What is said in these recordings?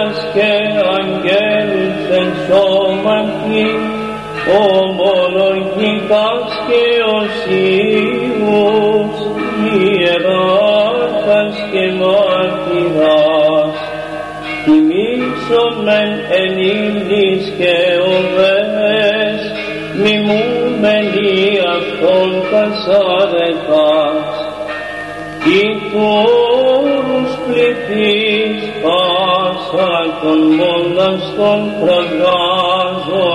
από πατέρας και αγγέλους εν σώματι, ομολογητάς και οσίους, ιεράρχας και μάρτυρας, τιμήσομεν εν ύμνης και οβές, μιμούμενοι αυτόν πασάρετας, μοναστών πραγάζοντες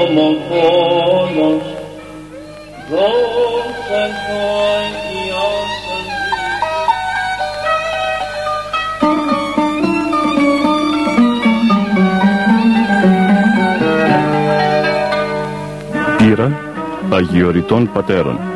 ομοφόνος, δόξα το Αγιάσαν Πύρα Αγιοριτών Πατέρων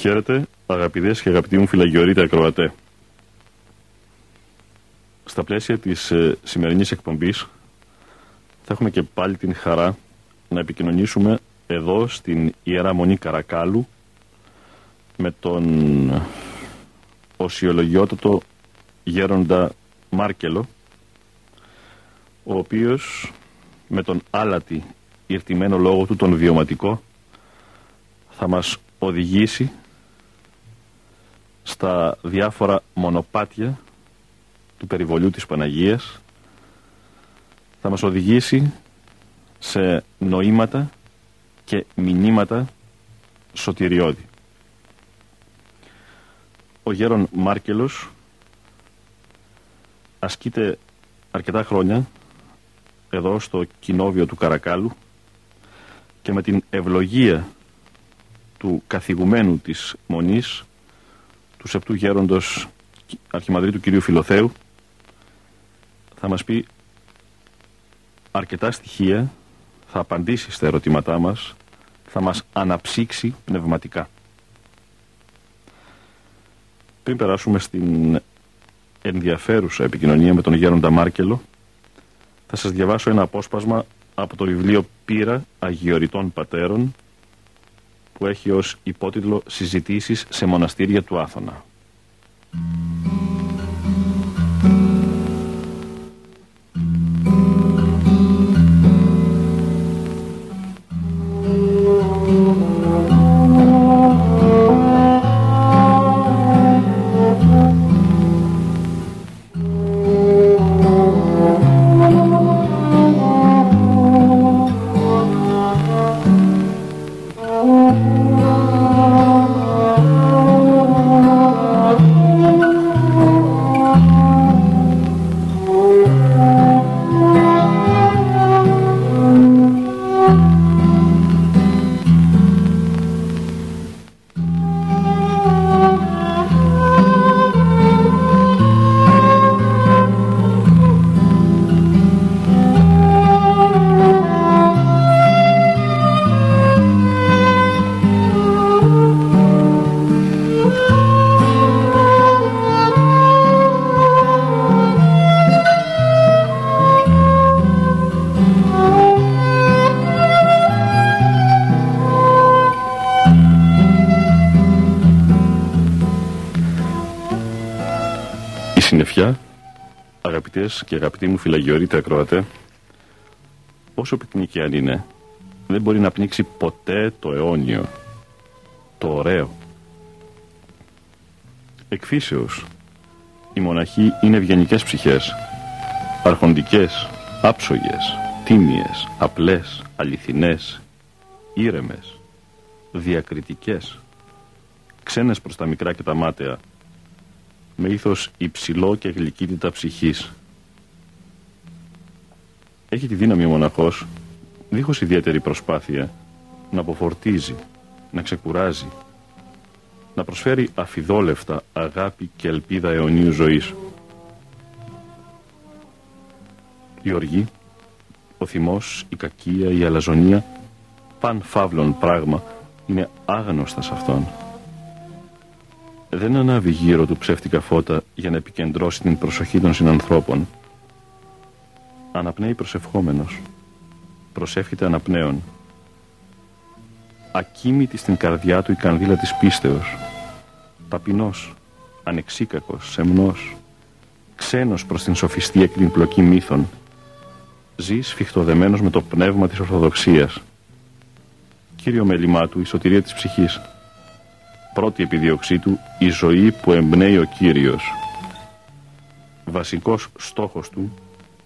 Χαίρετε, αγαπητές και αγαπητοί μου φυλαγιορείτε ακροατέ. Στα πλαίσια της ε, σημερινής εκπομπής θα έχουμε και πάλι την χαρά να επικοινωνήσουμε εδώ στην Ιερά Μονή Καρακάλου με τον οσιολογιότατο γέροντα Μάρκελο ο οποίος με τον άλατη ηρτημένο λόγο του τον βιωματικό θα μας οδηγήσει στα διάφορα μονοπάτια του περιβολιού της Παναγίας θα μας οδηγήσει σε νοήματα και μηνύματα σωτηριώδη. Ο γέρον Μάρκελος ασκείται αρκετά χρόνια εδώ στο κοινόβιο του Καρακάλου και με την ευλογία του καθηγουμένου της Μονής του Σεπτού Γέροντος Αρχιμανδρίτου κυρίου Φιλοθέου θα μας πει αρκετά στοιχεία θα απαντήσει στα ερωτήματά μας θα μας αναψύξει πνευματικά. Πριν περάσουμε στην ενδιαφέρουσα επικοινωνία με τον Γέροντα Μάρκελο θα σας διαβάσω ένα απόσπασμα από το βιβλίο Πύρα Αγιοριτών Πατέρων που έχει ως υπότιτλο «Συζητήσεις σε μοναστήρια του Άθωνα». Και αγαπητοί μου φυλαγιορείτε ακροατέ, όσο πυκνή αν είναι, δεν μπορεί να πνίξει ποτέ το αιώνιο, το ωραίο. Εκφύσεως, οι μοναχοί είναι ευγενικές ψυχές, αρχοντικές, άψογες, τίμιες, απλές, αληθινές, ήρεμες, διακριτικές, ξένες προς τα μικρά και τα μάταια, με ήθος υψηλό και γλυκύτητα ψυχής. Έχει τη δύναμη ο μοναχός, δίχως ιδιαίτερη προσπάθεια, να αποφορτίζει, να ξεκουράζει, να προσφέρει αφιδόλευτα αγάπη και ελπίδα αιωνίου ζωής. Η οργή, ο θυμός, η κακία, η αλαζονία, παν φαύλων πράγμα, είναι άγνωστα σε αυτόν. Δεν ανάβει γύρω του ψεύτικα φώτα για να επικεντρώσει την προσοχή των συνανθρώπων. Αναπνέει προσευχόμενος. Προσεύχεται αναπνέων. Ακίμητη στην καρδιά του η κανδύλα της πίστεως. Ταπεινός, ανεξίκακος, σεμνός, ξένος προς την σοφιστία και την πλοκή μύθων. Ζει σφιχτοδεμένος με το πνεύμα της Ορθοδοξίας κύριο μέλημά του η σωτηρία της ψυχής. Πρώτη επιδίωξή του η ζωή που εμπνέει ο Κύριος. Βασικός στόχος του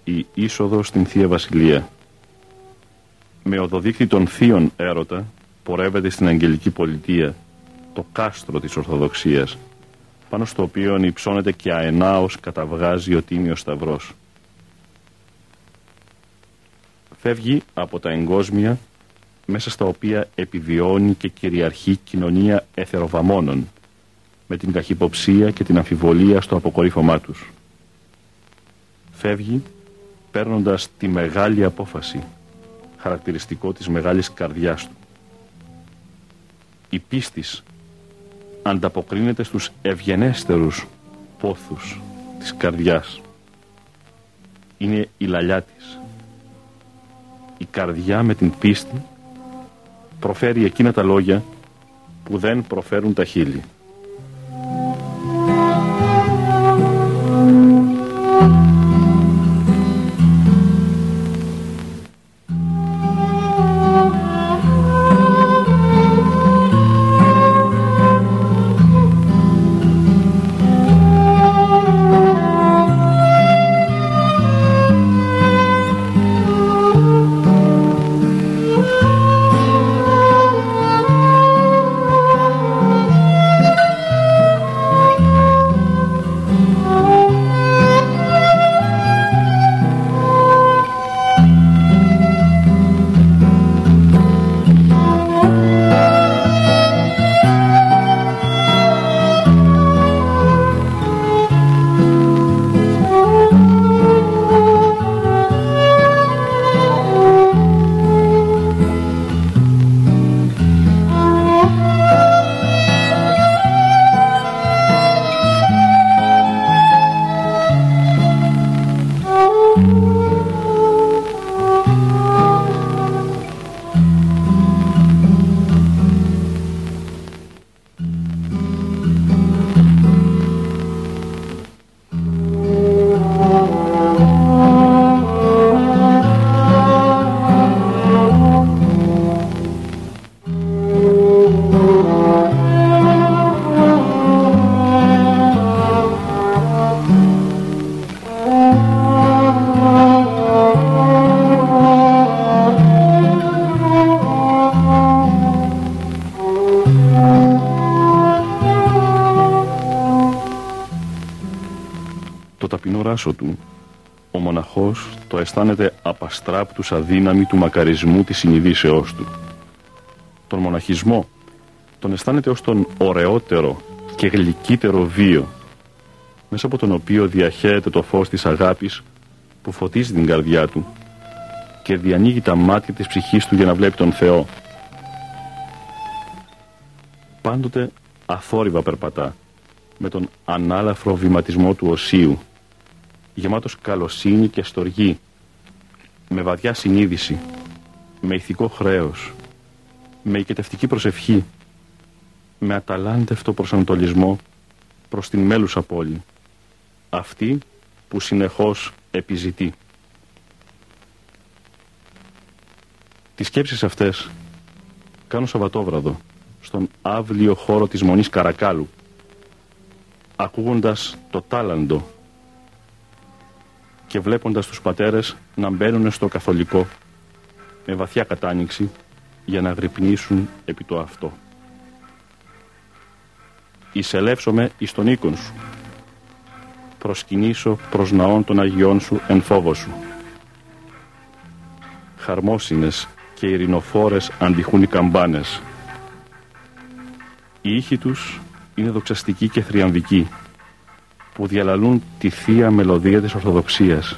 η είσοδο στην Θεία Βασιλεία. Με οδοδείκτη των θείων έρωτα πορεύεται στην Αγγελική Πολιτεία το κάστρο της Ορθοδοξίας πάνω στο οποίο υψώνεται και αενάως καταβγάζει ο Τίμιος Σταυρός. Φεύγει από τα εγκόσμια μέσα στα οποία επιβιώνει και κυριαρχεί κοινωνία εθεροβαμώνων με την καχυποψία και την αμφιβολία στο αποκορύφωμά τους. Φεύγει παίρνοντας τη μεγάλη απόφαση, χαρακτηριστικό της μεγάλης καρδιάς του. Η πίστης ανταποκρίνεται στους ευγενέστερους πόθους της καρδιάς. Είναι η λαλιά της. Η καρδιά με την πίστη προφέρει εκείνα τα λόγια που δεν προφέρουν τα χείλη. Του, ο μοναχός το αισθάνεται απαστράπτους αδύναμη του μακαρισμού της συνειδήσεώς του. Τον μοναχισμό τον αισθάνεται ως τον ωραιότερο και γλυκύτερο βίο, μέσα από τον οποίο διαχέεται το φως της αγάπης που φωτίζει την καρδιά του και διανοίγει τα μάτια της ψυχής του για να βλέπει τον Θεό. Πάντοτε αθόρυβα περπατά, με τον ανάλαφρο βηματισμό του οσίου γεμάτος καλοσύνη και στοργή, με βαδιά συνείδηση, με ηθικό χρέος, με οικετευτική προσευχή, με αταλάντευτο προσανατολισμό προς την μέλουσα πόλη, αυτή που συνεχώς επιζητεί. Τις σκέψεις αυτές κάνω Σαββατόβραδο στον άβλιο χώρο της Μονής Καρακάλου, ακούγοντας το τάλαντο και βλέποντας τους πατέρες να μπαίνουν στο καθολικό με βαθιά κατάνοιξη για να γρυπνήσουν επί το αυτό. εισελεύσομαι εις τον οίκον σου. Προσκυνήσω προς ναών των Αγιών σου εν φόβο σου. Χαρμόσυνες και ειρηνοφόρες αντιχούν οι καμπάνες. Οι ήχοι τους είναι δοξαστικοί και θριαμβικοί που διαλαλούν τη θεία μελωδία της Ορθοδοξίας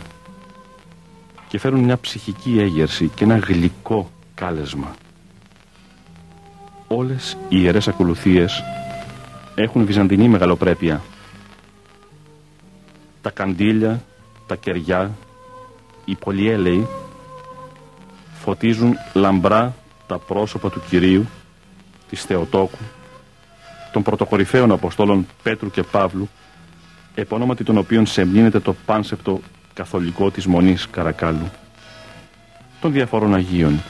και φέρουν μια ψυχική έγερση και ένα γλυκό κάλεσμα. Όλες οι ιερές ακολουθίες έχουν βυζαντινή μεγαλοπρέπεια. Τα καντήλια, τα κεριά, οι πολυέλαιοι φωτίζουν λαμπρά τα πρόσωπα του Κυρίου, της Θεοτόκου, των πρωτοκορυφαίων Αποστόλων Πέτρου και Παύλου, επώνυματι των οποίων σεμνύνεται το πάνσεπτο καθολικό της Μονής Καρακάλου, των διαφόρων Αγίων.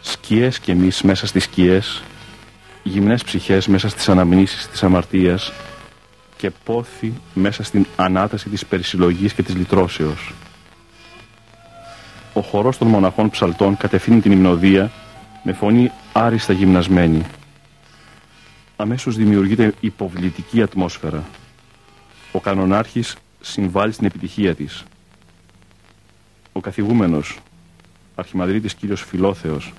Σκιές και εμείς μέσα στις σκιές, γυμνές ψυχές μέσα στις αναμνήσεις της αμαρτίας και πόθη μέσα στην ανάταση της περισυλλογής και της λυτρώσεως. Ο χορός των μοναχών ψαλτών κατευθύνει την υμνοδία με φωνή άριστα γυμνασμένη. Αμέσως δημιουργείται υποβλητική ατμόσφαιρα. Ο κανονάρχης συμβάλλει στην επιτυχία της. Ο καθηγούμενος, αρχιμαδρίτης κύριος Φιλόθεος,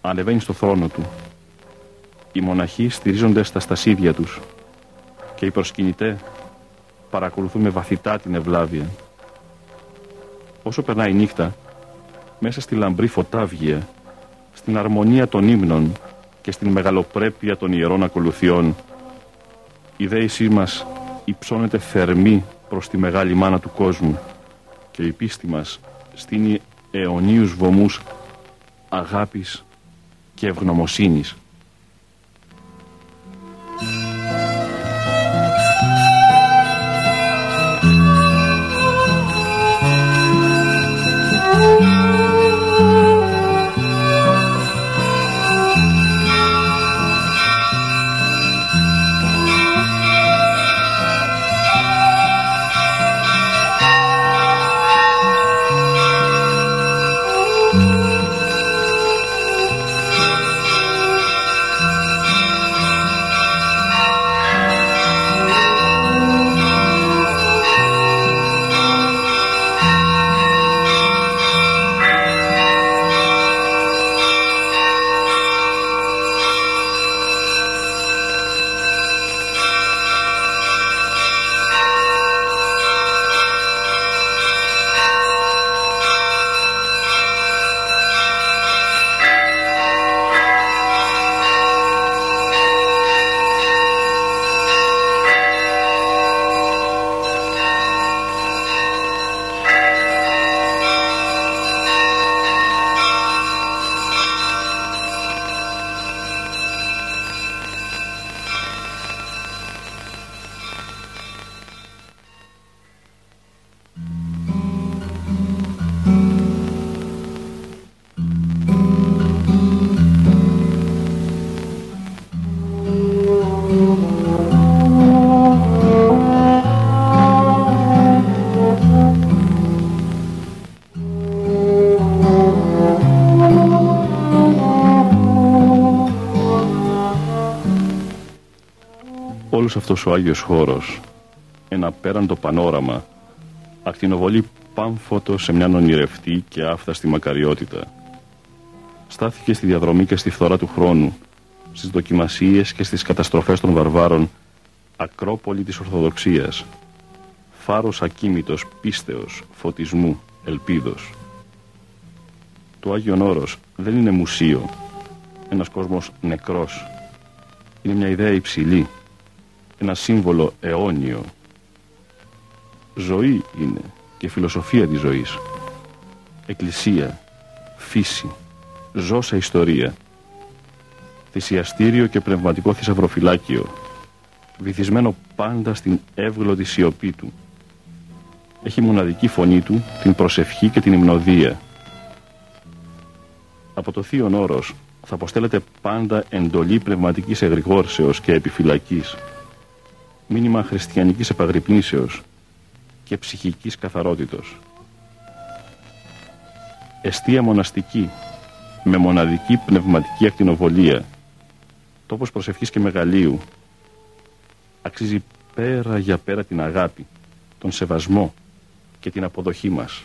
ανεβαίνει στο θρόνο του. Οι μοναχοί στηρίζονται στα στασίδια τους και οι προσκυνητέ παρακολουθούν με βαθυτά την ευλάβεια. Όσο περνάει η νύχτα, μέσα στη λαμπρή φωτάβγεια, στην αρμονία των ύμνων και στην μεγαλοπρέπεια των ιερών ακολουθιών, η δέησή μας υψώνεται θερμή προς τη μεγάλη μάνα του κόσμου και η πίστη μας στείνει αιωνίους βωμούς αγάπης και ευγνωμοσύνης. Όλος αυτός ο Άγιος χώρος, ένα πέραντο πανόραμα, ακτινοβολεί πάμφωτο σε μια ονειρευτή και άφθαστη μακαριότητα. Στάθηκε στη διαδρομή και στη φθορά του χρόνου, στις δοκιμασίες και στις καταστροφές των βαρβάρων, ακρόπολη της Ορθοδοξίας, φάρος ακίμητος πίστεως, φωτισμού, ελπίδος. Το Άγιον Όρος δεν είναι μουσείο, ένας κόσμος νεκρός. Είναι μια ιδέα υψηλή, ένα σύμβολο αιώνιο. Ζωή είναι και φιλοσοφία της ζωής. Εκκλησία, φύση, ζώσα ιστορία. Θυσιαστήριο και πνευματικό θησαυροφυλάκιο. Βυθισμένο πάντα στην εύγλωτη σιωπή του. Έχει μοναδική φωνή του την προσευχή και την υμνοδία. Από το θείο όρος θα αποστέλλεται πάντα εντολή πνευματικής εγρηγόρσεως και επιφυλακής μήνυμα χριστιανικής επαγρυπνήσεως και ψυχικής καθαρότητος. Εστία μοναστική με μοναδική πνευματική ακτινοβολία τόπος προσευχής και μεγαλείου. Αξίζει πέρα για πέρα την αγάπη, τον σεβασμό και την αποδοχή μας.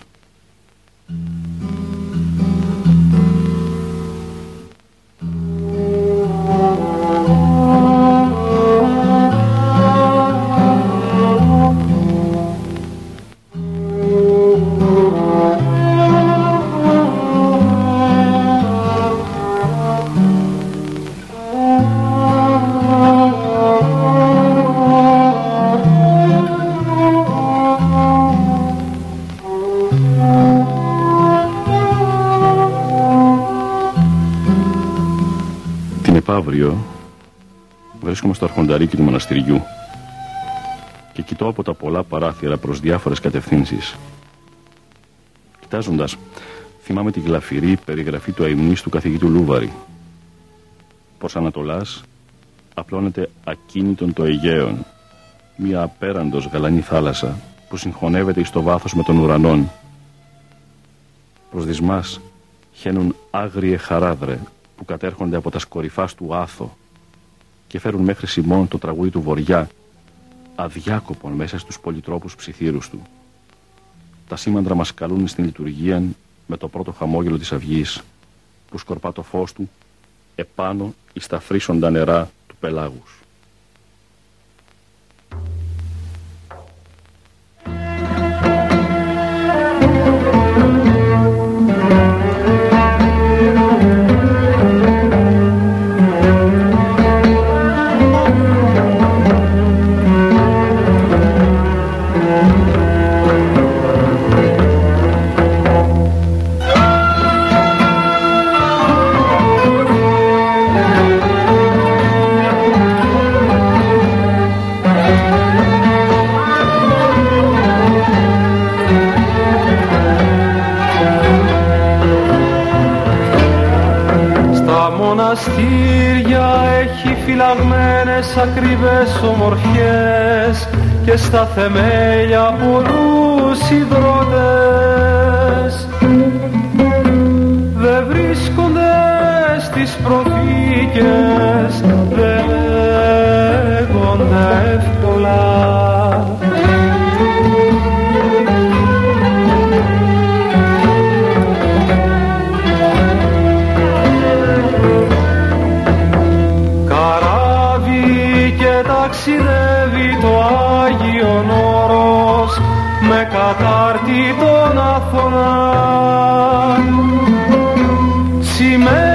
Βρίσκομαι στο αρχονταρίκι του μοναστηριού και κοιτώ από τα πολλά παράθυρα προς διάφορες κατευθύνσεις. Κοιτάζοντας, θυμάμαι τη γλαφυρή περιγραφή του αιμνής του καθηγητού Λούβαρη. Προς Ανατολάς απλώνεται ακίνητον το Αιγαίον, μια απέραντος γαλανή θάλασσα που συγχωνεύεται στο βάθος με τον ουρανόν. Προς δυσμάς χαίνουν άγριε χαράδρε που κατέρχονται από τα σκορυφάς του Άθο και φέρουν μέχρι Σιμών το τραγούδι του Βοριά αδιάκοπον μέσα στους πολυτρόπους ψιθύρους του. Τα σήμαντρα μας καλούν στην λειτουργία με το πρώτο χαμόγελο της αυγής που σκορπά το φως του επάνω εις τα φρίσοντα νερά του πελάγους. Ακριβές ομορφιές και στα θεμέλια πολλούς υδρότες. Δεν βρίσκονται στις προθήκες δεν λέγονται εύκολα κατάρτι τον Αθωνά σημαία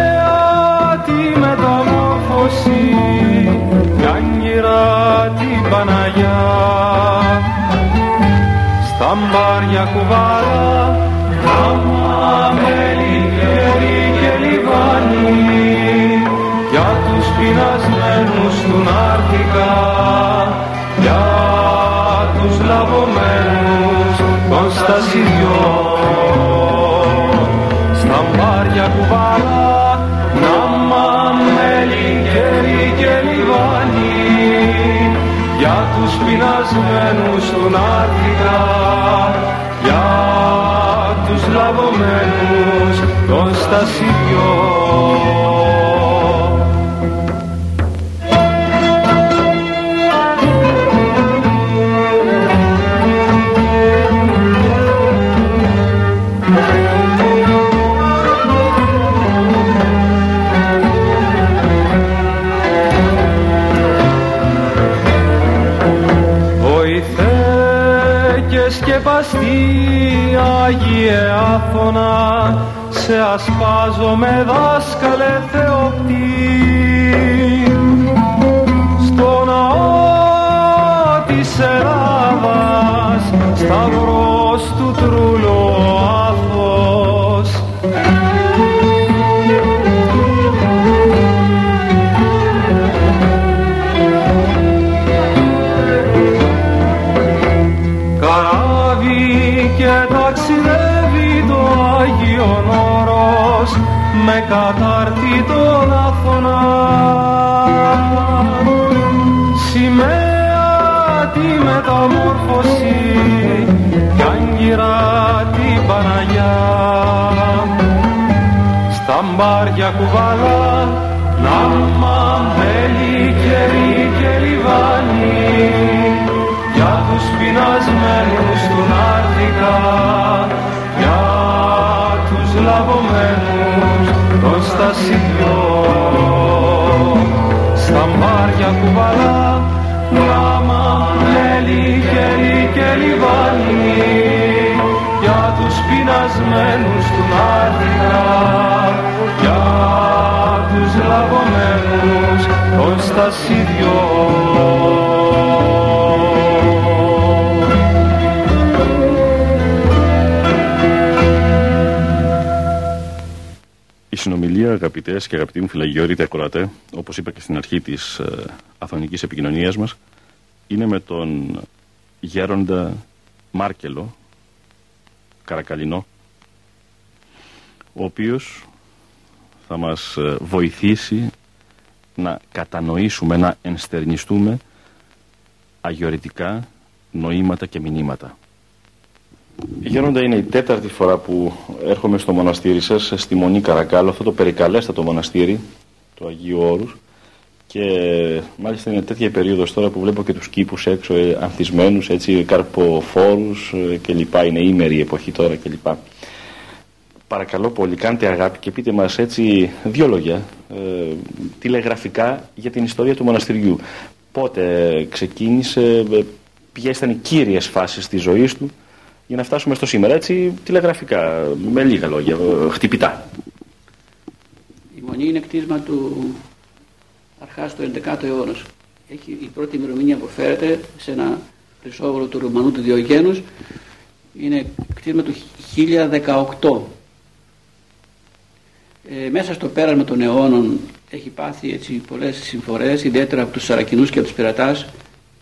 του σε ασπάζω με δάσκαλε με κατάρτι τον Αθωνά των στασιδιών Η συνομιλία, αγαπητές και αγαπητοί μου φυλαγιόρείτε ακροατέ, όπως είπα και στην αρχή της ε, αθωνικής επικοινωνίας μας, είναι με τον γέροντα Μάρκελο, Καρακαλινό, ο οποίος θα μας ε, βοηθήσει να κατανοήσουμε, να ενστερνιστούμε αγιορετικά νοήματα και μηνύματα. Γέροντα, είναι η τέταρτη φορά που έρχομαι στο μοναστήρι σας, στη Μονή Καρακάλου, αυτό το περικαλέστατο μοναστήρι του Αγίου Όρους και μάλιστα είναι τέτοια περίοδος τώρα που βλέπω και τους κήπους έξω ε, ανθισμένους, έτσι, καρποφόρους ε, και λοιπά, είναι ήμερη η εποχή τώρα και λοιπά. Παρακαλώ πολύ, κάντε αγάπη και πείτε μας έτσι δύο λόγια ε, τηλεγραφικά για την ιστορία του μοναστηριού. Πότε ξεκίνησε, ε, ποιες ήταν οι κύριες φάσεις της ζωής του για να φτάσουμε στο σήμερα, έτσι τηλεγραφικά, με λίγα λόγια, ε, χτυπητά. Η Μονή είναι κτίσμα του αρχάς του 11ου αιώνας. Έχει, η πρώτη ημερομηνία αποφέρεται σε ένα χρυσόβολο του Ρουμανού του Διογένους. Είναι κτίσμα του 1018. Ε, μέσα στο πέρασμα των αιώνων έχει πάθει έτσι πολλές συμφορές, ιδιαίτερα από τους Σαρακινούς και από τους Πειρατάς.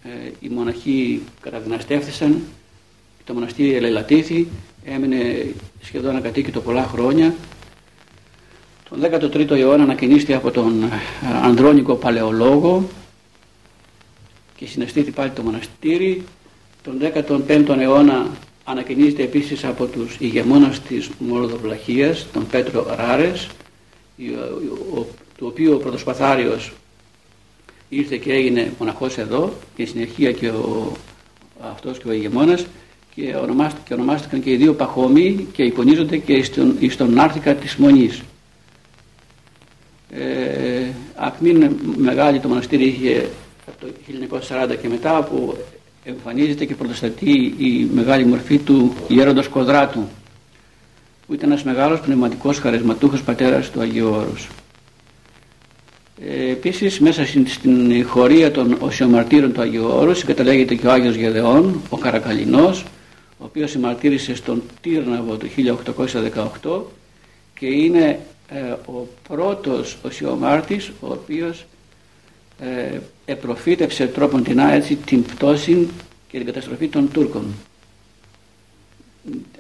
Ε, οι μοναχοί καταδυναστεύθησαν, το μοναστήρι ελελατήθη, έμεινε σχεδόν ακατοίκητο πολλά χρόνια. Τον 13ο αιώνα ανακοινήθηκε από τον ε, Ανδρώνικο Παλαιολόγο και συναισθήθη πάλι το μοναστήρι. Τον 15ο αιώνα ανακοινίζεται επίσης από τους ηγεμόνας της Μολοδοβλαχίας, τον Πέτρο Ράρες, του οποίου ο πρωτοσπαθάριος ήρθε και έγινε μοναχός εδώ και συνεχεία και ο, αυτός και ο ηγεμόνας και ονομάστηκαν, ονομάστηκαν και οι δύο παχόμοι και υπονίζονται και στον, στον άρθικα της Μονής. Ε, ακμήν μεγάλη το μοναστήρι είχε από το 1940 και μετά που εμφανίζεται και πρωτοστατεί η μεγάλη μορφή του Ιέροντος Κοδράτου που ήταν ένας μεγάλος πνευματικός χαρισματούχος πατέρας του Αγίου Όρους. Ε, επίσης μέσα στην χωρία των οσιομαρτύρων του Αγίου Όρους συγκαταλέγεται και ο Άγιος Γεδεών, ο Καρακαλινός, ο οποίος συμμαρτύρησε στον Τύρναβο το 1818 και είναι ε, ο πρώτος οσιομάρτης ο οποίος ε, επροφήτευσε τρόπον την έτσι την πτώση και την καταστροφή των Τούρκων.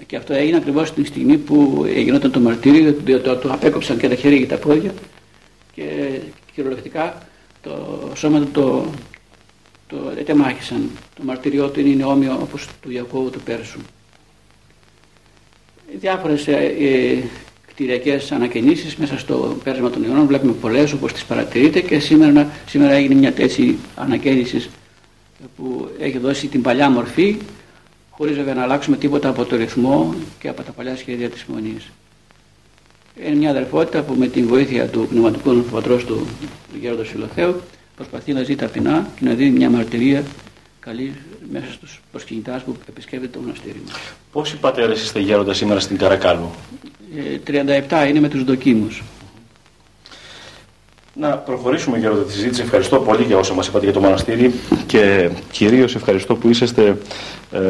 Και αυτό έγινε ακριβώς την στιγμή που γινόταν το μαρτύριο, διότι το, το, απέκοψαν και τα χέρια και τα πόδια και κυριολεκτικά το σώμα του το, το ετεμάχησαν. Το μαρτυριό του είναι όμοιο όπως του Ιακώβου του Πέρσου. Διάφορες ε, ε, κτηριακές ανακαινήσεις μέσα στο πέρασμα των αιώνων βλέπουμε πολλές όπως τις παρατηρείτε και σήμερα, σήμερα έγινε μια τέτοια ανακαίνιση που έχει δώσει την παλιά μορφή χωρίς βέβαια να αλλάξουμε τίποτα από το ρυθμό και από τα παλιά σχέδια της Μονής. Είναι μια αδερφότητα που με την βοήθεια του πνευματικού πατρός του, του Γέροντος Φιλοθέου προσπαθεί να ζει ταπεινά και να δίνει μια μαρτυρία καλή μέσα στους προσκυνητάς που επισκέπτεται το μοναστήρι μας. Πόσοι πατέρες είστε γέροντα σήμερα στην Καρακάλου; 37 είναι με τους δοκίμους. Να προχωρήσουμε για της συζήτηση. Ευχαριστώ πολύ για όσα μας είπατε για το μοναστήρι και κυρίως ευχαριστώ που είσαστε ε,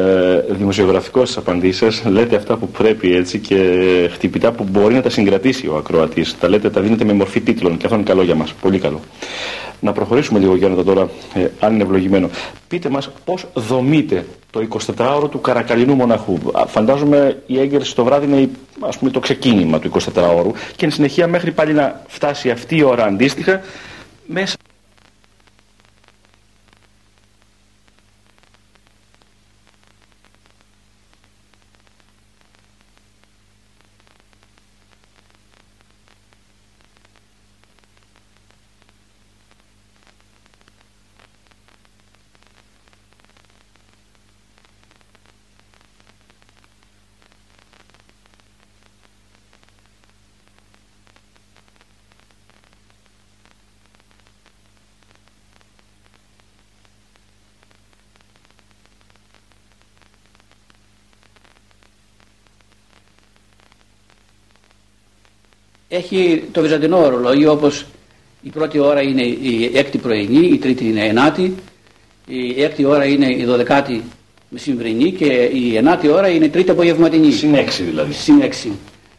δημοσιογραφικός στις απαντήσεις σας. Λέτε αυτά που πρέπει έτσι και χτυπητά που μπορεί να τα συγκρατήσει ο ακροατής. Τα λέτε, τα δίνετε με μορφή τίτλων και αυτό είναι καλό για μας. Πολύ καλό. Να προχωρήσουμε λίγο Γιάννη τώρα, ε, αν είναι ευλογημένο. Πείτε μας πώς δομείτε το 24ωρο του Καρακαλινού Μοναχού. Φαντάζομαι η έγκαιρση το βράδυ είναι ας πούμε, το ξεκίνημα του 24ωρου και εν συνεχεία μέχρι πάλι να φτάσει αυτή η ώρα αντίστοιχα μέσα έχει το βυζαντινό ορολόγιο όπως η πρώτη ώρα είναι η έκτη πρωινή, η τρίτη είναι η ενάτη, η έκτη ώρα είναι η δωδεκάτη μεσημβρινή και η ενάτη ώρα είναι η τρίτη απογευματινή. Συν έξι δηλαδή. Συν έξι.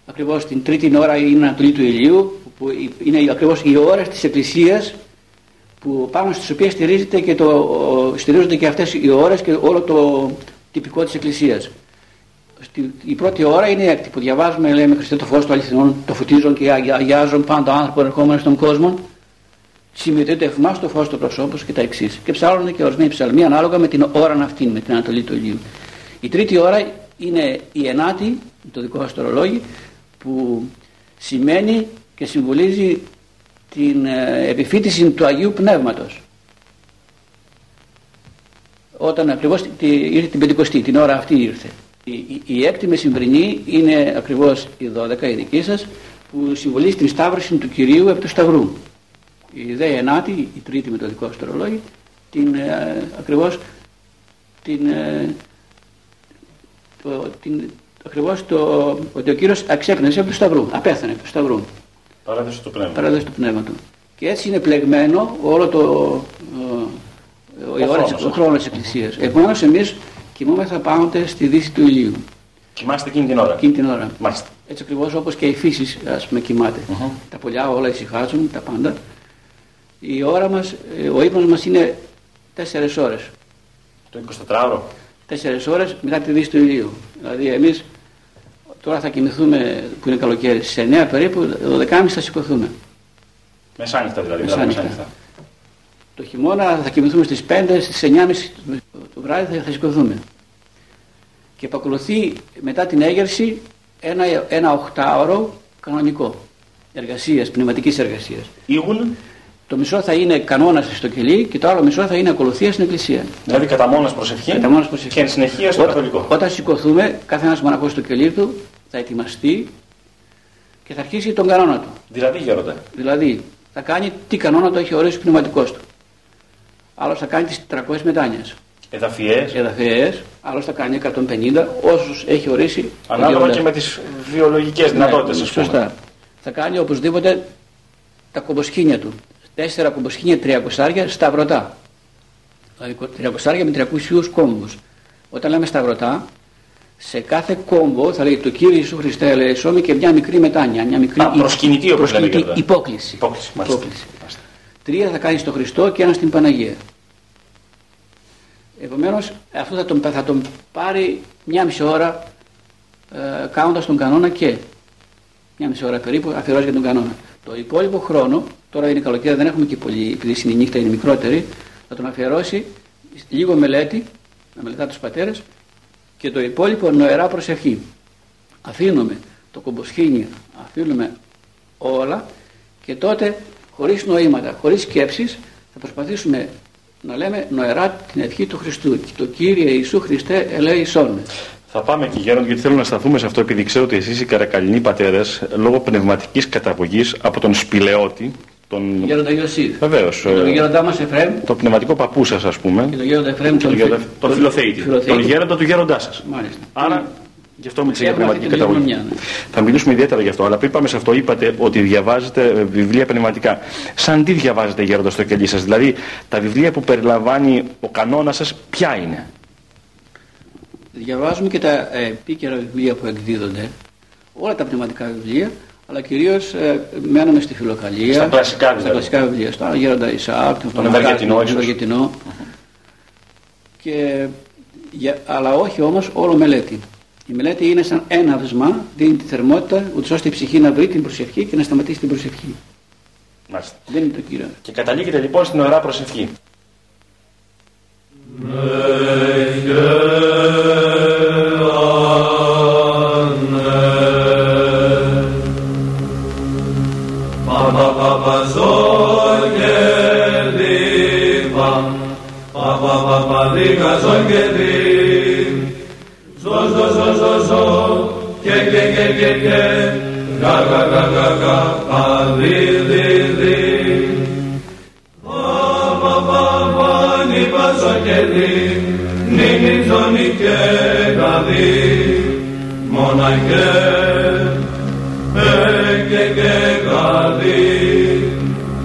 Ακριβώς την τρίτη ώρα είναι η Ανατολή του ηλίου που είναι ακριβώς οι ώρες της Εκκλησίας που πάνω στις οποίες στηρίζεται και το, στηρίζονται και αυτές οι ώρες και όλο το τυπικό της Εκκλησίας. Η πρώτη ώρα είναι η έκτη που διαβάζουμε, λέμε Χριστέ το φως του αληθινών, το φωτίζουν και αγιάζουν πάντα άνθρωπο ερχόμενο στον κόσμο. Συμμετέχει ευμάς στο φως του προσώπου και τα εξής. Και ψάλλουν και ορισμένοι ψαλμοί ανάλογα με την ώρα αυτή, με την Ανατολή του Ηλίου. Η τρίτη ώρα είναι η ενάτη, το δικό μας το που σημαίνει και συμβολίζει την ε, επιφύτηση του Αγίου Πνεύματος όταν ακριβώς ήρθε την Πεντηκοστή, την ώρα αυτή ήρθε. Η, η, η έκτη μεσημβρινή είναι ακριβώς η 12 η δική σας που συμβολίζει την σταύρωση του Κυρίου επί του Σταυρού. Η δε ενάτη, η τρίτη με το δικό σας τρολόγι, την, ε, ακριβώς την, ε, το, την, ακριβώς το, ότι ο Κύριος αξέπνεσε από του Σταυρού, απέθανε από του Σταυρού. Παράδοση του πνεύμα. Παράδοση του πνεύμα του. Και έτσι είναι πλεγμένο όλο το, ο, ο, χρόνος, ο χρόνος της Εκκλησίας. Επομένως εμείς κοιμούμεθα πάντοτε στη δύση του ηλίου. Κοιμάστε εκείνη την ώρα. Εκείνη την ώρα. Μάλιστα. Έτσι ακριβώς όπως και η φύση ας πούμε κοιμάται. Uh -huh. Τα πολιά όλα ησυχάζουν, τα πάντα. Η ώρα μας, ε, ο ύπνος μας είναι 4 ώρες. Το 24ωρο. 4 ώρες μετά τη δύση του ηλίου. Δηλαδή εμείς τώρα θα κοιμηθούμε που είναι καλοκαίρι στις 9 περίπου, 12.30 θα σηκωθούμε. Μεσάνυχτα δηλαδή. Μεσάνυχτα. μεσάνυχτα. Το χειμώνα θα κοιμηθούμε στις 5, στις 9.30 το βράδυ θα, θα σηκωθούμε. Και επακολουθεί μετά την έγερση ένα, ένα οχτάωρο κανονικό εργασίας, πνευματικής εργασίας. Ήγουν; Το μισό θα είναι κανόνας στο κελί και το άλλο μισό θα είναι ακολουθία στην εκκλησία. Δηλαδή κατά μόνος προσευχή, κατά μόνος προσευχή. και εν συνεχεία στο καθολικό. Όταν σηκωθούμε, κάθε ένας μοναχός στο κελί του θα ετοιμαστεί και θα αρχίσει τον κανόνα του. Δηλαδή γέροντα. Δηλαδή θα κάνει τι κανόνα το έχει ορίσει ο πνευματικός του. Άλλος θα κάνει τις 300 μετάνοιες. Εδαφιές. Εδαφιές. Άλλος θα κάνει 150 όσους έχει ορίσει. Ανάλογα και με τις βιολογικές ναι, δυνατότητες. Ναι, σωστά. Θα κάνει οπωσδήποτε τα κομποσχήνια του. Τέσσερα κομποσχήνια, τριακοσάρια σταυρωτά. Δηλαδή τριακοσάρια με τριακούσιους κόμβους. Όταν λέμε σταυρωτά, σε κάθε κόμβο θα λέει το Κύριε Ιησού Χριστέ ελέησόμη και μια μικρή μετάνοια. Μια μικρή Α, προσκυνητή, όπως προσκυνητή υπόκληση. Υπόκληση, υπόκληση. Τρία θα κάνει στο Χριστό και ένα στην Παναγία. Επομένως αυτό θα τον, θα τον πάρει μια μισή ώρα ε, κάνοντας τον κανόνα και μια μισή ώρα περίπου αφιερώσει για τον κανόνα. Το υπόλοιπο χρόνο, τώρα είναι καλοκαίρι, δεν έχουμε και πολύ, επειδή η νύχτα είναι μικρότερη, θα τον αφιερώσει λίγο μελέτη, να μελετά τους πατέρες και το υπόλοιπο νοερά προσευχή. Αφήνουμε το κομποσχήνι, αφήνουμε όλα και τότε χωρίς νοήματα, χωρίς σκέψεις θα προσπαθήσουμε να λέμε νοερά την ευχή του Χριστού. Το Κύριε Ιησού Χριστέ ελέησόν με. Θα πάμε και γέρον γιατί θέλω να σταθούμε σε αυτό επειδή ξέρω ότι εσείς οι καρακαλινοί πατέρες λόγω πνευματικής καταγωγής από τον Σπηλαιώτη τον... Γέροντα Ιωσήφ. Βεβαίως. τον γέροντά μας Εφραίμ. Το πνευματικό παππού σας ας πούμε. Και τον γέροντα Εφραίμ τον, τον, τον φιλοθέητη. Τον γέροντα του γέροντά σας. Μάλιστα. Άρα Γι' αυτό μίλησα για πνευματική καταγωγή. Ναι. Θα μιλήσουμε ιδιαίτερα γι' αυτό. Αλλά πριν πάμε σε αυτό, είπατε ότι διαβάζετε ε, βιβλία πνευματικά. Σαν τι διαβάζετε γέροντας στο κελί σας, Δηλαδή τα βιβλία που περιλαμβάνει ο κανόνας σας, ποια είναι; Διαβάζουμε και τα ε, επίκαιρα βιβλία που εκδίδονται. Όλα τα πνευματικά βιβλία, αλλά κυρίως ε, μένουμε στη φιλοκαλία. Στα κλασικά βιβλία. Στα κλασικά βιβλία. Στον Γέροντα Ισαάκ, τον Ευεργετινό. Και, αλλά όχι όμως όλο μελέτη. Η μελέτη είναι σαν έναυσμα, δίνει τη θερμότητα, ούτως ώστε η ψυχή να βρει την προσευχή και να σταματήσει την προσευχή. Μάλιστα. Δεν είναι το κύριο. Και καταλήγεται λοιπόν στην ωραία προσευχή. και Ζω, ζω, ζω, ζω, ζω, και, και, και, και, και, γα, γα, γα, γα, γα, δι, δι, δι. Νι, ζω, και, δι, νι, νι, ζω, νι, και, γα, δι, μοναχέ, ε, και, και, γα, δι,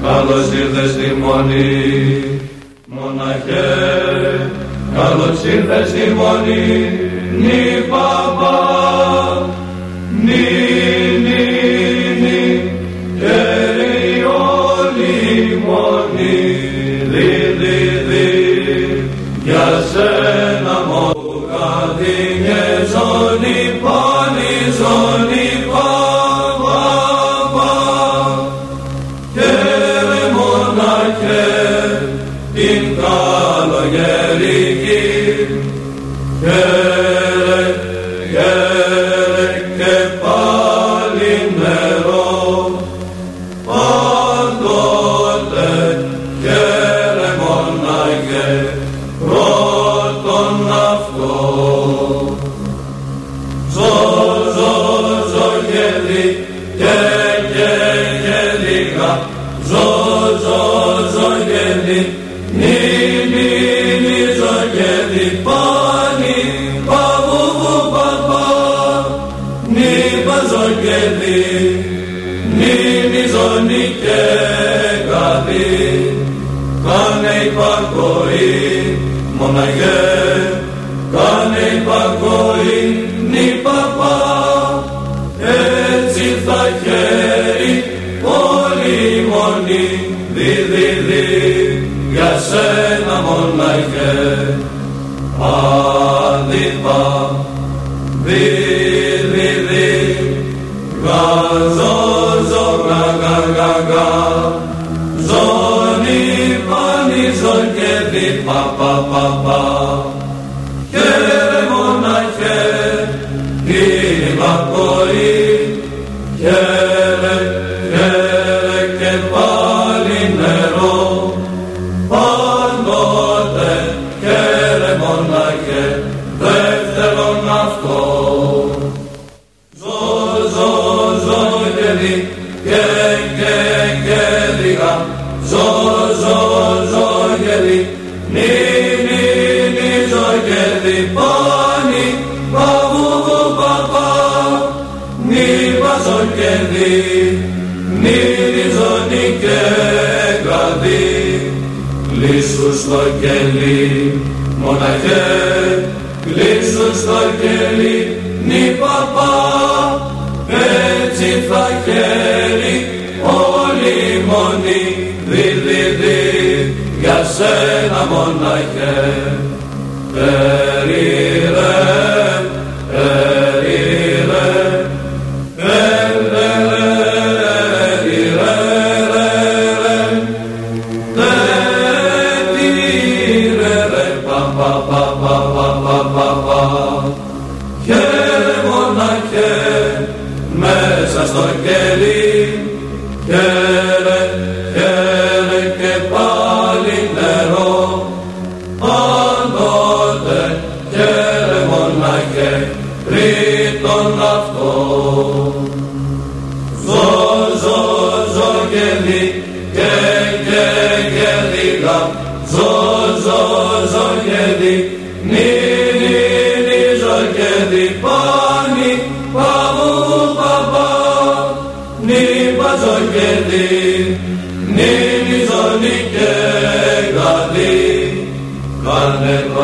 καλώς ήρθες στη μονή, μοναχέ, καλώς ήρθες στη μονή, Nirbaba. δι, μυρίζονι και καδί, κλείσου στο κελί, μοναχέ, κλείσου στο κελί, νη παπά, έτσι θα όλοι όλη μονή, δι, δι, δι, για σένα μοναχέ, περί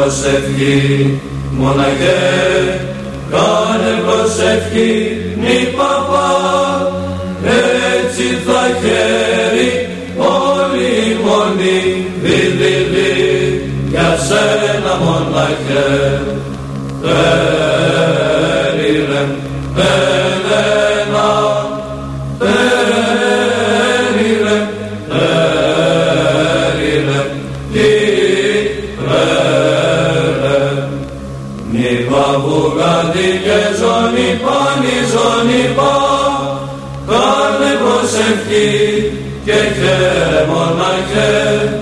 προσευχή. Μοναχέ κάνε προσευχή μη παπά. Έτσι θα χαίρει όλη η μονή. Δειλιλή για σένα μοναχέ. Θέλει και και μοναχέ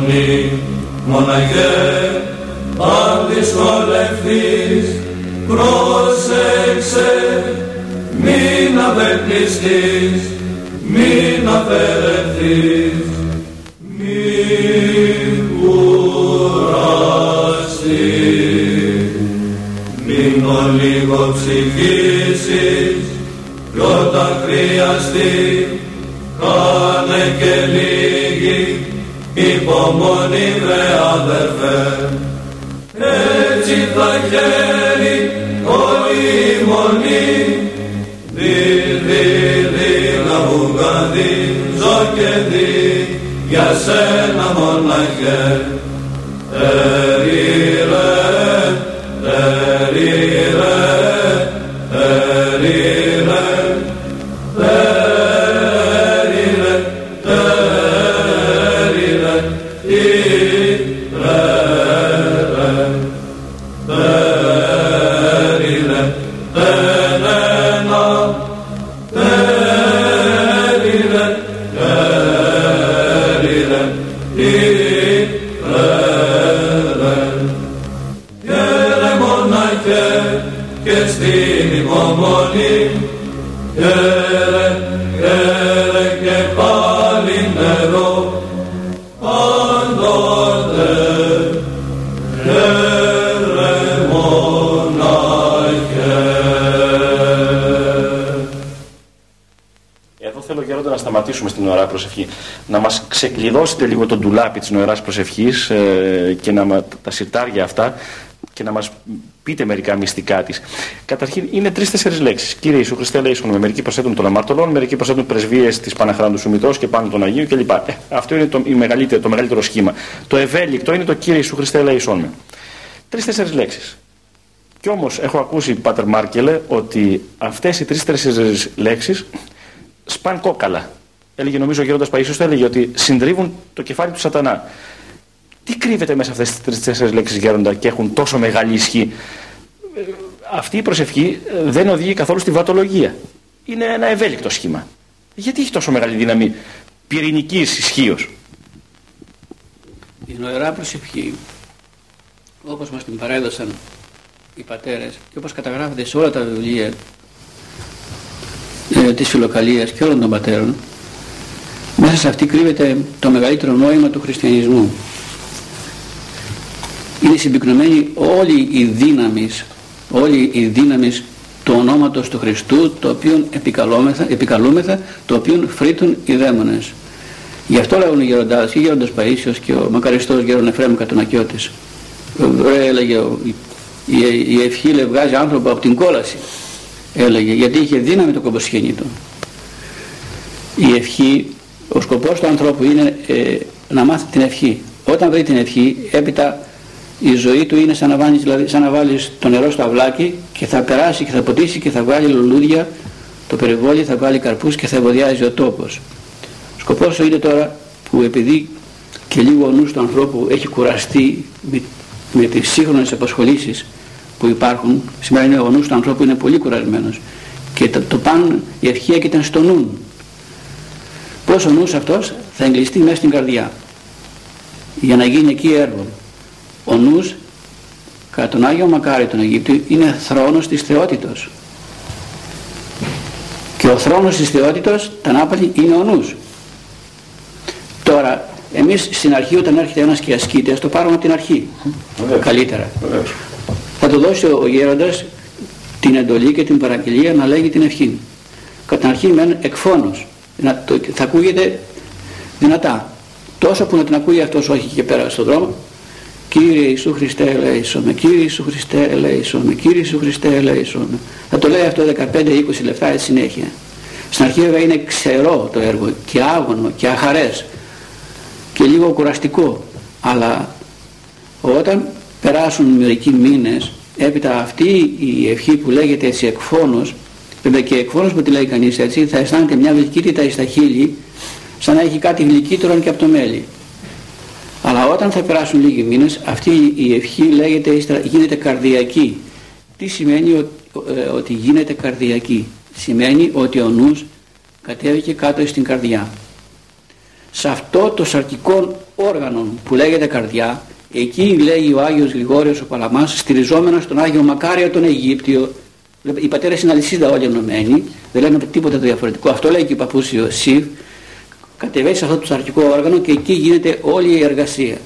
στη μονή μοναχέ αν δυσκολευτείς πρόσεξε μην απελπιστείς μην αφαιρεθείς μην κουραστείς. Μην λίγο ψυχήσεις κι όταν χρειαστεί κάνε και λίγη υπομονή βρε αδερφέ. Έτσι θα χαίρει όλη η μονή. Δι, δι, δι, να βγαδί, ζω και δι, για σένα μοναχέ σταματήσουμε στην ωραία προσευχή. Να μας ξεκλειδώσετε λίγο τον ντουλάπι της νοεράς προσευχής ε, και να, μα- τα σιρτάρια αυτά και να μας πείτε μερικά μυστικά της. Καταρχήν είναι τρεις-τέσσερις λέξεις. Κύριε Ιησού Χριστέ λέησον με μερικοί προσθέτουν των αμαρτωλών, μερικοί προσθέτουν πρεσβείες της Παναχράντου Σουμητός και πάνω των Αγίου κλπ. Ε, αυτό είναι το, η μεγαλύτερο, το μεγαλύτερο σχήμα. Το ευέλικτο είναι το Κύριε Ιησού Χριστέ λέησον με. Τρεις-τέσσερις λέξεις. Κι όμως έχω ακούσει, Πάτερ Μάρκελε, ότι αυτές οι τρεις-τέσσερις λέξεις σπαν κόκαλα. Έλεγε νομίζω ο Γέροντας Παΐσιος το έλεγε ότι συντρίβουν το κεφάλι του σατανά. Τι κρύβεται μέσα αυτές τις τρεις-τέσσερις λέξεις Γέροντα και έχουν τόσο μεγάλη ισχύ; Ε, Αυτή η προσευχή ε, δεν οδηγεί καθόλου στη βατολογία. Είναι ένα ευέλικτο σχήμα. Γιατί έχει τόσο μεγάλη δύναμη πυρηνικής ισχύως; Η νοερά προσευχή, όπως μας την παρέδωσαν οι πατέρες και όπως καταγράφεται σε όλα τα βιβλία ε, της φιλοκαλίας και όλων των πατέρων, μέσα σε αυτή κρύβεται το μεγαλύτερο νόημα του χριστιανισμού. Είναι συμπυκνωμένη όλη η δύναμης, όλη η δύναμης του ονόματος του Χριστού, το οποίο επικαλούμεθα, επικαλούμεθα το οποίο φρύτουν οι δαίμονες. Γι' αυτό λέγουν οι γεροντάδες, και ο γέροντας Παΐσιος και ο μακαριστός γέρον Εφραίμ Κατονακιώτης. Ρε, έλεγε, ο- η, η ευχή λέει, βγάζει άνθρωπο από την κόλαση. Έλεγε, γιατί είχε δύναμη το κομποσχήνιτο. Η ευχή, ο σκοπός του ανθρώπου είναι ε, να μάθει την ευχή. Όταν βρει την ευχή, έπειτα η ζωή του είναι σαν να, βάλεις, δηλαδή, σαν να βάλεις το νερό στο αυλάκι και θα περάσει και θα ποτίσει και θα βγάλει λουλούδια το περιβόλι, θα βγάλει καρπούς και θα ευωδιάζει ο τόπος. Σκοπός είναι τώρα που επειδή και λίγο ο νους του ανθρώπου έχει κουραστεί με, με τις σύγχρονες απασχολήσεις που υπάρχουν, σήμερα είναι ο νους του ανθρώπου είναι πολύ κουρασμένος και το, το παν η ευχή έγκυται στο νου. Πώς ο νους αυτός θα εγκλειστεί μέσα στην καρδιά για να γίνει εκεί έργο. Ο νους κατά τον Άγιο Μακάρι τον Αιγύπτου είναι θρόνος της θεότητος. Και ο θρόνος της θεότητος, τα νάπαλη, είναι ο νους. Τώρα, εμείς στην αρχή όταν έρχεται ένας και ασκείται, ας το πάρουμε από την αρχή. Βεβαίως. Καλύτερα. Θα του δώσει ο, ο γέροντας την εντολή και την παραγγελία να λέγει την ευχή. Κατά την αρχή μεν εκφώνος. Να, το, θα ακούγεται δυνατά. Τόσο που να την ακούει αυτός όχι και πέρα στον δρόμο. Κύριε Ιησού Χριστέ ελέησον με, Κύριε Ιησού Χριστέ ελέησον με, Κύριε Ιησού Χριστέ ελέησον με. Θα το λέει αυτό 15-20 λεπτά έτσι συνέχεια. Στην αρχή βέβαια είναι ξερό το έργο και άγωνο και αχαρές και λίγο κουραστικό. Αλλά όταν περάσουν μερικοί μήνες έπειτα αυτή η ευχή που λέγεται έτσι εκφώνος βέβαια και εκφώνος που τη λέει κανείς έτσι θα αισθάνεται μια γλυκύτητα στα χείλη σαν να έχει κάτι γλυκύτερο και από το μέλι αλλά όταν θα περάσουν λίγοι μήνες αυτή η ευχή λέγεται, ύστερα γίνεται καρδιακή τι σημαίνει ο- ε, ότι γίνεται καρδιακή; Σημαίνει ότι ο νους κατέβηκε κάτω στην καρδιά. Σε αυτό το σαρκικό όργανο που λέγεται καρδιά εκεί λέει ο Άγιος Γρηγόριος ο Παλαμάς στηριζόμενος στον Άγιο Μακάριο τον Αιγύπτιο οι πατέρες είναι αλυσίδα όλοι ενωμένοι δεν λένε τίποτα το διαφορετικό αυτό λέει και ο παππούς Ιωσήφ κατεβαίνει σε αυτό το σαρκικό όργανο και εκεί γίνεται όλη η εργασία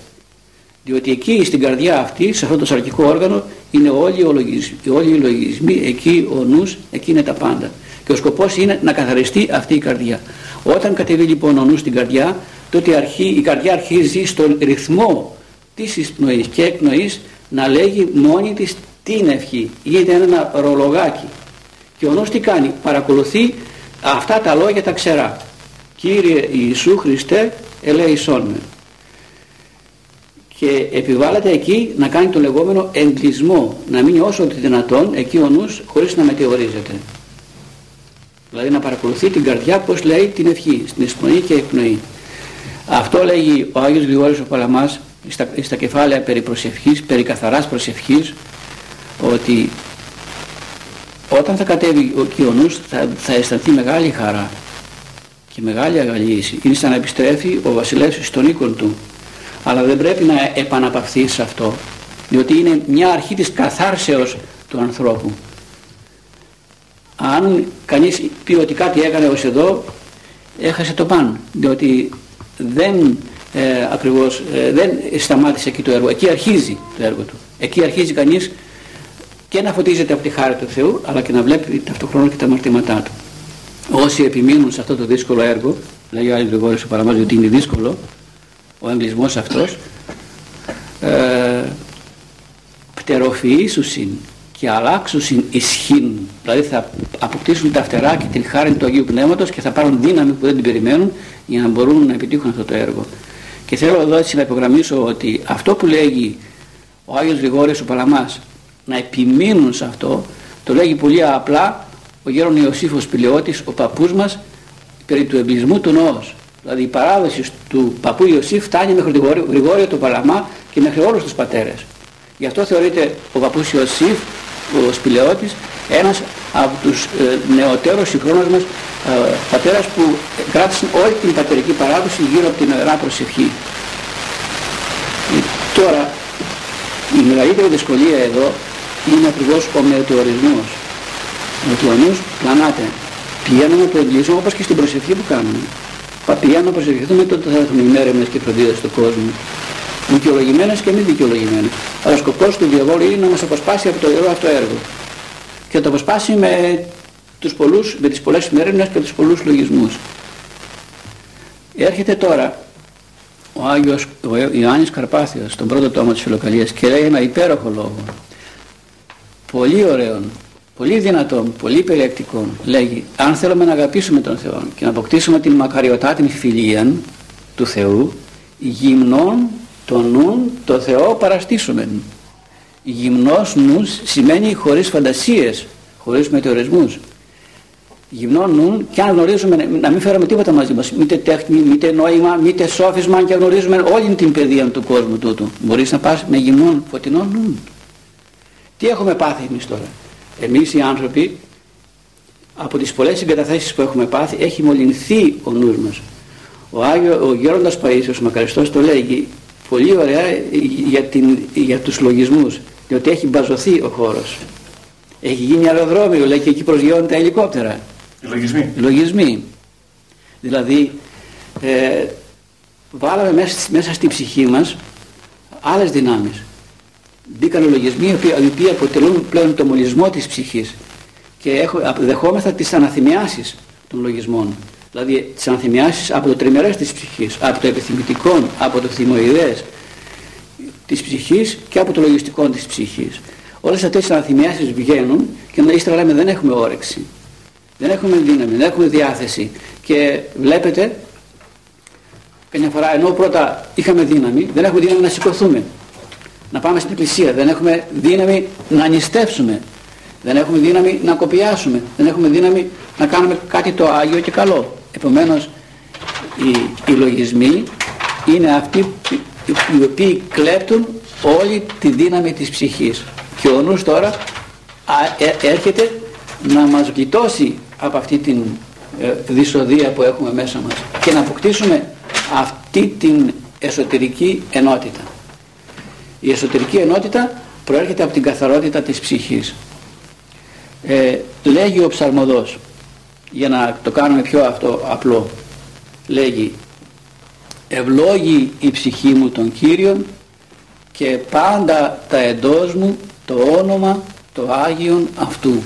διότι εκεί στην καρδιά αυτή, σε αυτό το σαρκικό όργανο, είναι όλοι οι, λογισμοί, όλοι οι λογισμοί, εκεί ο νους, εκεί είναι τα πάντα. Και ο σκοπός είναι να καθαριστεί αυτή η καρδιά. Όταν κατεβεί λοιπόν ο νους στην καρδιά, τότε αρχή, η καρδιά αρχίζει στον ρυθμό της εισπνοής και εκπνοής να λέγει μόνη της την ευχή; Γίνεται ένα ρολογάκι. Και ο νους τι κάνει, παρακολουθεί αυτά τα λόγια τα ξερά. Κύριε Ιησού Χριστέ, ελέησόν με και επιβάλλεται εκεί να κάνει το λεγόμενο εγκλισμό, να μείνει όσο το δυνατόν εκεί ο νους χωρίς να μετεωρίζεται. Δηλαδή να παρακολουθεί την καρδιά πως λέει την ευχή, στην εισπνοή και εκπνοή. Αυτό λέγει ο Άγιος Γρηγόρης ο Παλαμάς στα, στα κεφάλαια περί προσευχής, περί καθαράς προσευχής, ότι όταν θα κατέβει ο νους θα, θα αισθανθεί μεγάλη χαρά και μεγάλη αγαλίηση. Είναι σαν να επιστρέφει ο βασιλεύς στον οίκον του. Αλλά δεν πρέπει να επαναπαυθεί σε αυτό διότι είναι μια αρχή της καθάρσεως του ανθρώπου. Αν κανείς πει ότι κάτι έκανε ως εδώ έχασε το παν διότι δεν ε, ακριβώς ε, δεν σταμάτησε εκεί το έργο. Εκεί αρχίζει το έργο του. Εκεί αρχίζει κανείς και να φωτίζεται από τη χάρη του Θεού αλλά και να βλέπει ταυτόχρονα και τα αμαρτήματά του. Όσοι επιμείνουν σε αυτό το δύσκολο έργο λέει ο Άγιος Γρηγόρης ο Παραμάς ότι είναι δύσκολο ο αγγλισμός αυτός ε, πτεροφυήσουσιν και αλλάξουσιν ισχύν. Δηλαδή θα αποκτήσουν τα φτερά και την χάρη του Αγίου Πνεύματος και θα πάρουν δύναμη που δεν την περιμένουν για να μπορούν να επιτύχουν αυτό το έργο. Και θέλω εδώ έτσι να υπογραμμίσω ότι αυτό που λέγει ο Άγιος Γρηγόριος ο Παλαμάς να επιμείνουν σε αυτό το λέγει πολύ απλά ο Γέρον Ιωσήφος Πηλαιώτης ο παππούς μας περί του εμπλισμού του νόος Δηλαδή η παράδοση του παππού Ιωσήφ φτάνει μέχρι τον Γρηγόριο του Παλαμά και μέχρι όλους τους πατέρες. Γι' αυτό θεωρείται ο παππούς Ιωσήφ, ο Σπηλαιώτης, ένας από τους ε, νεωτέρους συγχρόνους μας ε, πατέρας που κράτησαν όλη την πατερική παράδοση γύρω από την νερά προσευχή. Ε, τώρα, η μεγαλύτερη δυσκολία εδώ είναι ακριβώς ο μετεωρισμός. Ότι ο νους πλανάται. Πηγαίνουμε το εγκλήσουμε όπως και στην προσευχή που κάνουμε. Παπιά να προσευχηθούμε τότε θα έχουμε ημέρες και φροντίδες στον κόσμο. Δικαιολογημένες και μη δικαιολογημένες. Αλλά ο σκοπός του διαβόλου είναι να μας αποσπάσει από το ιερό αυτό έργο. Και να το αποσπάσει με, τους πολλούς, με τις πολλές ημέρες και τους πολλούς λογισμούς. Έρχεται τώρα ο Άγιος ο Ιωάννης Καρπάθιος στον πρώτο τόμο της Φιλοκαλίας και λέει ένα υπέροχο λόγο. Πολύ ωραίο πολύ δυνατόν, πολύ περιεκτικό λέγει αν θέλουμε να αγαπήσουμε τον Θεό και να αποκτήσουμε την μακαριωτά την φιλία του Θεού γυμνών το νου το Θεό παραστήσουμε γυμνός νους σημαίνει χωρίς φαντασίες χωρίς μετεωρισμούς. Γυμνό νου και αν γνωρίζουμε να μην φέρουμε τίποτα μαζί μας μήτε τέχνη, μήτε νόημα, μήτε σόφισμα και γνωρίζουμε όλη την παιδεία του κόσμου τούτου. Μπορείς να πας με γυμνό φωτεινό νου τι έχουμε πάθει εμείς τώρα; Εμείς οι άνθρωποι από τις πολλές συγκαταθέσεις που έχουμε πάθει έχει μολυνθεί ο νους μας. Ο, Άγιο, ο Γέροντας Παΐσιος, ο Μακαριστός το λέγει πολύ ωραία για, την, για τους λογισμούς διότι έχει μπαζωθεί ο χώρος. Έχει γίνει αεροδρόμιο, λέει και εκεί προσγειώνουν τα ελικόπτερα. Οι λογισμοί. Οι λογισμοί. Δηλαδή ε, βάλαμε μέσα, μέσα στη ψυχή μας άλλες δυνάμεις μπήκαν λογισμοί οι οποίοι αποτελούν πλέον το μολυσμό της ψυχής. Και δεχόμεθα τις αναθυμιάσεις των λογισμών. Δηλαδή τις αναθυμιάσεις από το τριμερές της ψυχής από το επιθυμητικό, από το θυμοειδές της ψυχής και από το λογιστικό της ψυχής. Όλες αυτές τις αναθυμιάσεις βγαίνουν και ύστερα λέμε δεν έχουμε όρεξη. Δεν έχουμε δύναμη, δεν έχουμε διάθεση. Και βλέπετε καμιά φορά ενώ πρώτα είχαμε δύναμη δεν έχουμε δύναμη να σηκωθούμε να πάμε στην εκκλησία, δεν έχουμε δύναμη να νηστεύσουμε, δεν έχουμε δύναμη να κοπιάσουμε, δεν έχουμε δύναμη να κάνουμε κάτι το Άγιο και καλό. Επομένως οι, οι λογισμοί είναι αυτοί οι οποίοι κλέπτουν όλη τη δύναμη της ψυχής. Και ο νους τώρα ε, έρχεται να μας γλιτώσει από αυτή την ε, δυσοδεία που έχουμε μέσα μας και να αποκτήσουμε αυτή την εσωτερική ενότητα. Η εσωτερική ενότητα προέρχεται από την καθαρότητα της ψυχής. Ε, λέγει ο ψαλμοδός, για να το κάνουμε πιο αυτό απλό, λέγει «Ευλόγει η ψυχή μου τον Κύριον και πάντα τα εντός μου το όνομα το Άγιον αυτού».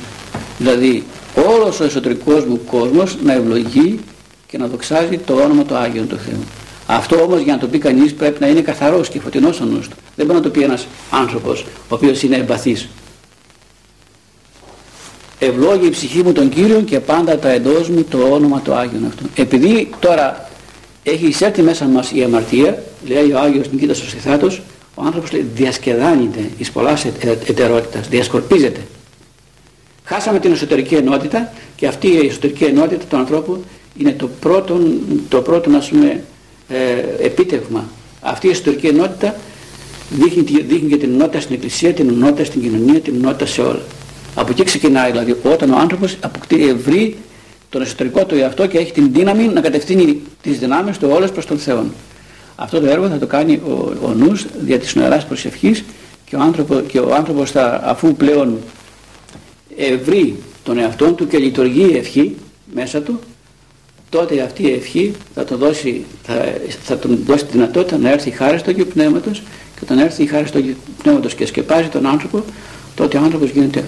Δηλαδή όλος ο εσωτερικός μου κόσμος να ευλογεί και να δοξάζει το όνομα του Άγιον του Θεού. Αυτό όμως για να το πει κανείς πρέπει να είναι καθαρός και φωτεινός ο νους του. Δεν μπορεί να το πει ένας άνθρωπος ο οποίος είναι εμπαθής. Ευλόγει η ψυχή μου τον Κύριο και πάντα τα εντός μου το όνομα του Άγιον αυτού. Επειδή τώρα έχει εισέρθει μέσα μας η αμαρτία, λέει ο Άγιος Νικήτας ο Σιθάτος, ο άνθρωπος λέει διασκεδάνεται εις πολλάς ετερότητας, διασκορπίζεται. Χάσαμε την εσωτερική ενότητα και αυτή η εσωτερική ενότητα του ανθρώπου είναι το πρώτο, το πρώτο να πούμε, ε, επίτευγμα. Αυτή η εσωτερική ενότητα δείχνει, δείχνει και την ενότητα στην εκκλησία, την ενότητα στην κοινωνία, την ενότητα σε όλα. Από εκεί ξεκινάει δηλαδή όταν ο άνθρωπος αποκτήσει ευρύ τον εσωτερικό του εαυτό και έχει την δύναμη να κατευθύνει τις δυνάμεις του όλες προς τον Θεό. Αυτό το έργο θα το κάνει ο, ο νους δια της νοεράς προσευχής και ο, άνθρωπο, και ο άνθρωπος θα, αφού πλέον ευρύ τον εαυτό του και λειτουργεί η ευχή μέσα του τότε αυτή η ευχή θα, το δώσει, θα, θα τον δώσει τη δυνατότητα να έρθει η χάρη στο Αγίου Πνεύματος και όταν έρθει η χάρη στο Αγίου Πνεύματος και σκεπάζει τον άνθρωπο τότε ο άνθρωπος γίνεται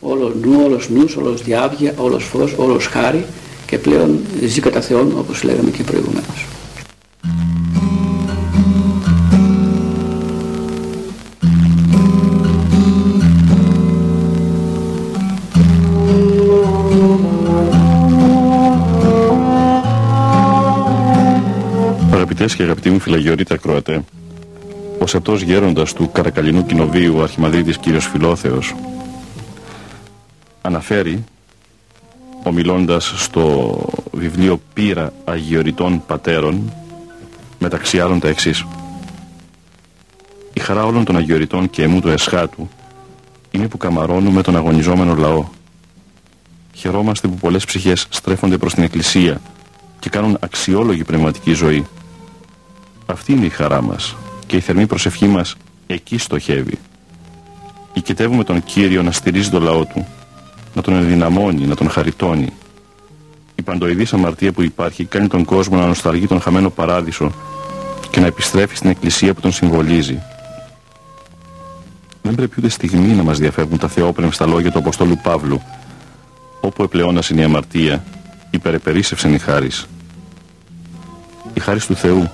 όλος νου, όλος νους, όλος διάβγεια, όλος φως, όλος χάρη και πλέον ζει κατά Θεόν όπως λέγαμε και προηγουμένως. Αγαπητές και αγαπητοί μου φιλαγιορείτε ακροατέ, ο σεπτός γέροντας του Καρακαλινού Κοινοβίου, ο Αρχιμαδρίτης κύριος Φιλόθεος, αναφέρει, ομιλώντας στο βιβλίο «Πύρα Αγιοριτών Πατέρων», μεταξύ άλλων τα εξής. Η χαρά όλων των Αγιοριτών και εμού του εσχάτου είναι που καμαρώνουμε τον αγωνιζόμενο λαό. Χαιρόμαστε που πολλές ψυχές στρέφονται προς την Εκκλησία και κάνουν αξιόλογη πνευματική ζωή. Αυτή είναι η χαρά μας και η θερμή προσευχή μας εκεί στοχεύει. Οικητεύουμε τον Κύριο να στηρίζει το λαό του, να τον ενδυναμώνει, να τον χαριτώνει. Η παντοειδής αμαρτία που υπάρχει κάνει τον κόσμο να νοσταλγεί τον χαμένο παράδεισο και να επιστρέφει στην εκκλησία που τον συμβολίζει. Δεν πρέπει ούτε στιγμή να μας διαφεύγουν τα θεόπνευστα λόγια του Αποστόλου Παύλου όπου επλεώνας είναι η αμαρτία, υπερεπερίσευσεν η χάρις. Η χάρις του Θεού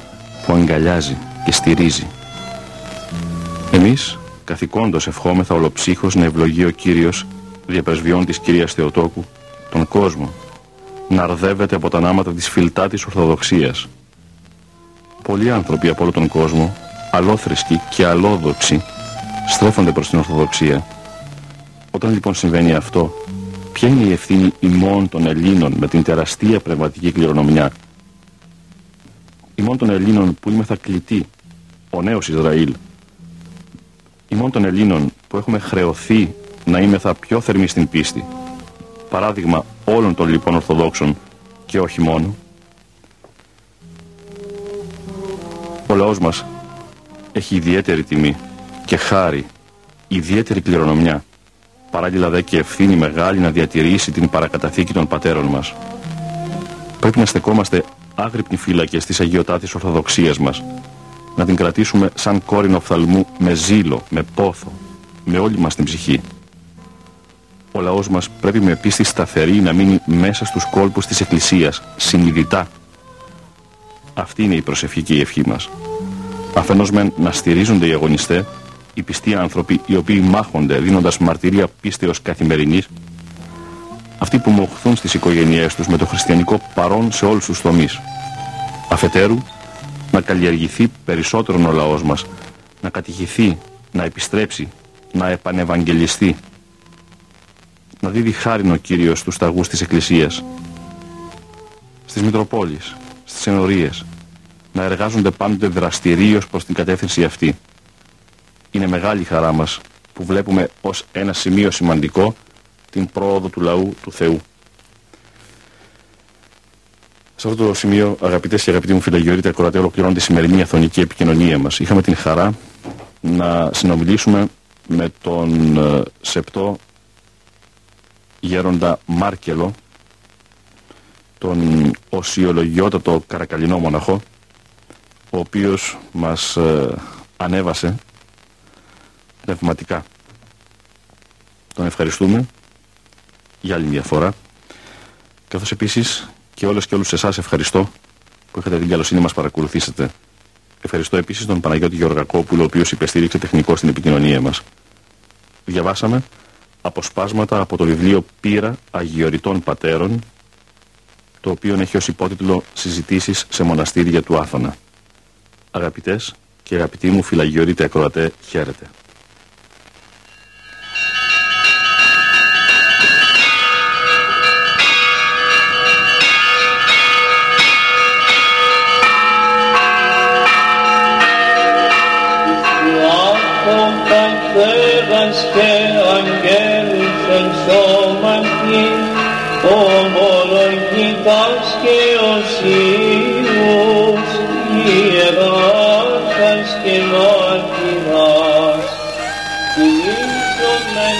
που αγκαλιάζει και στηρίζει. Εμείς, καθηκόντως ευχόμεθα ολοψύχως να ευλογεί ο Κύριος διαπεσβειών της κυρίας Θεοτόκου, τον κόσμο, να αρδεύεται από τα νάματα της φιλτά της Ορθοδοξίας. Πολλοί άνθρωποι από όλο τον κόσμο, αλόθρησκοι και αλόδοξοι, στρέφονται προς την Ορθοδοξία. Όταν λοιπόν συμβαίνει αυτό, ποια είναι η ευθύνη ημών των Ελλήνων με την τεραστία πνευματική κληρονομιά; Ημών των Ελλήνων που είμαι θα κλητή, ο νέος Ισραήλ. Ημών των Ελλήνων που έχουμε χρεωθεί να είμαι θα πιο θερμή στην πίστη. Παράδειγμα όλων των λοιπόν Ορθοδόξων και όχι μόνο. Ο λαός μας έχει ιδιαίτερη τιμή και χάρη, ιδιαίτερη κληρονομιά. Παράλληλα δε και ευθύνη μεγάλη να διατηρήσει την παρακαταθήκη των πατέρων μας. Πρέπει να στεκόμαστε άγρυπνοι φύλακες της αγιοτάτης Ορθοδοξίας μας. Να την κρατήσουμε σαν κόρηνο φθαλμού με ζήλο, με πόθο, με όλη μας την ψυχή. Ο λαός μας πρέπει με πίστη σταθερή να μείνει μέσα στους κόλπους της Εκκλησίας, συνειδητά. Αυτή είναι η προσευχή και η ευχή μας. Αφενός μεν να στηρίζονται οι αγωνιστές, οι πιστοί άνθρωποι οι οποίοι μάχονται δίνοντας μαρτυρία πίστεως καθημερινής, αυτοί που μοχθούν στις οικογένειές τους με το χριστιανικό παρόν σε όλους τους τομείς. Αφετέρου, να καλλιεργηθεί περισσότερο ο λαός μας, να κατηχηθεί, να επιστρέψει, να επανευαγγελιστεί, να δίδει χάριν ο Κύριος στους σταγούς της Εκκλησίας, στις Μητροπόλεις, στις ενορίες, να εργάζονται πάντοτε δραστηρίως προς την κατεύθυνση αυτή. Είναι μεγάλη χαρά μας που βλέπουμε ως ένα σημείο σημαντικό την πρόοδο του λαού του Θεού. Σε αυτό το σημείο, αγαπητές και αγαπητοί μου φιλεγιορείτε, ακροατέ, ολοκληρώνει τη σημερινή αθωνική επικοινωνία μας. Είχαμε την χαρά να συνομιλήσουμε με τον ε, σεπτό γέροντα Μάρκελο, τον οσιολογιότατο καρακαλινό μοναχό, ο οποίος μας ε, ανέβασε πνευματικά. Τον ευχαριστούμε για άλλη μια φορά, καθώς επίσης και όλες και όλους εσάς ευχαριστώ που είχατε την καλοσύνη μας παρακολουθήσετε. Ευχαριστώ επίσης τον Παναγιώτη Γεωργακόπουλο, ο οποίος υπεστήριξε τεχνικό στην επικοινωνία μας. Διαβάσαμε αποσπάσματα από το βιβλίο «Πύρα Αγιοριτών Πατέρων», το οποίο έχει ως υπότιτλο «Συζητήσεις σε μοναστήρια του Άθωνα». Αγαπητές και αγαπητοί μου φυλαγιορείτε ακροατέ, χαίρετε. Και αγγέλους εν σώματι, ομολογητάς και οσίους, ιεράρχας και μάρτυρας, κινήσομεν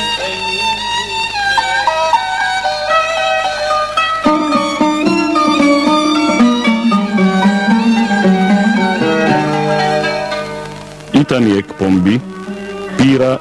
Ήταν η εκπομπή «Πύρα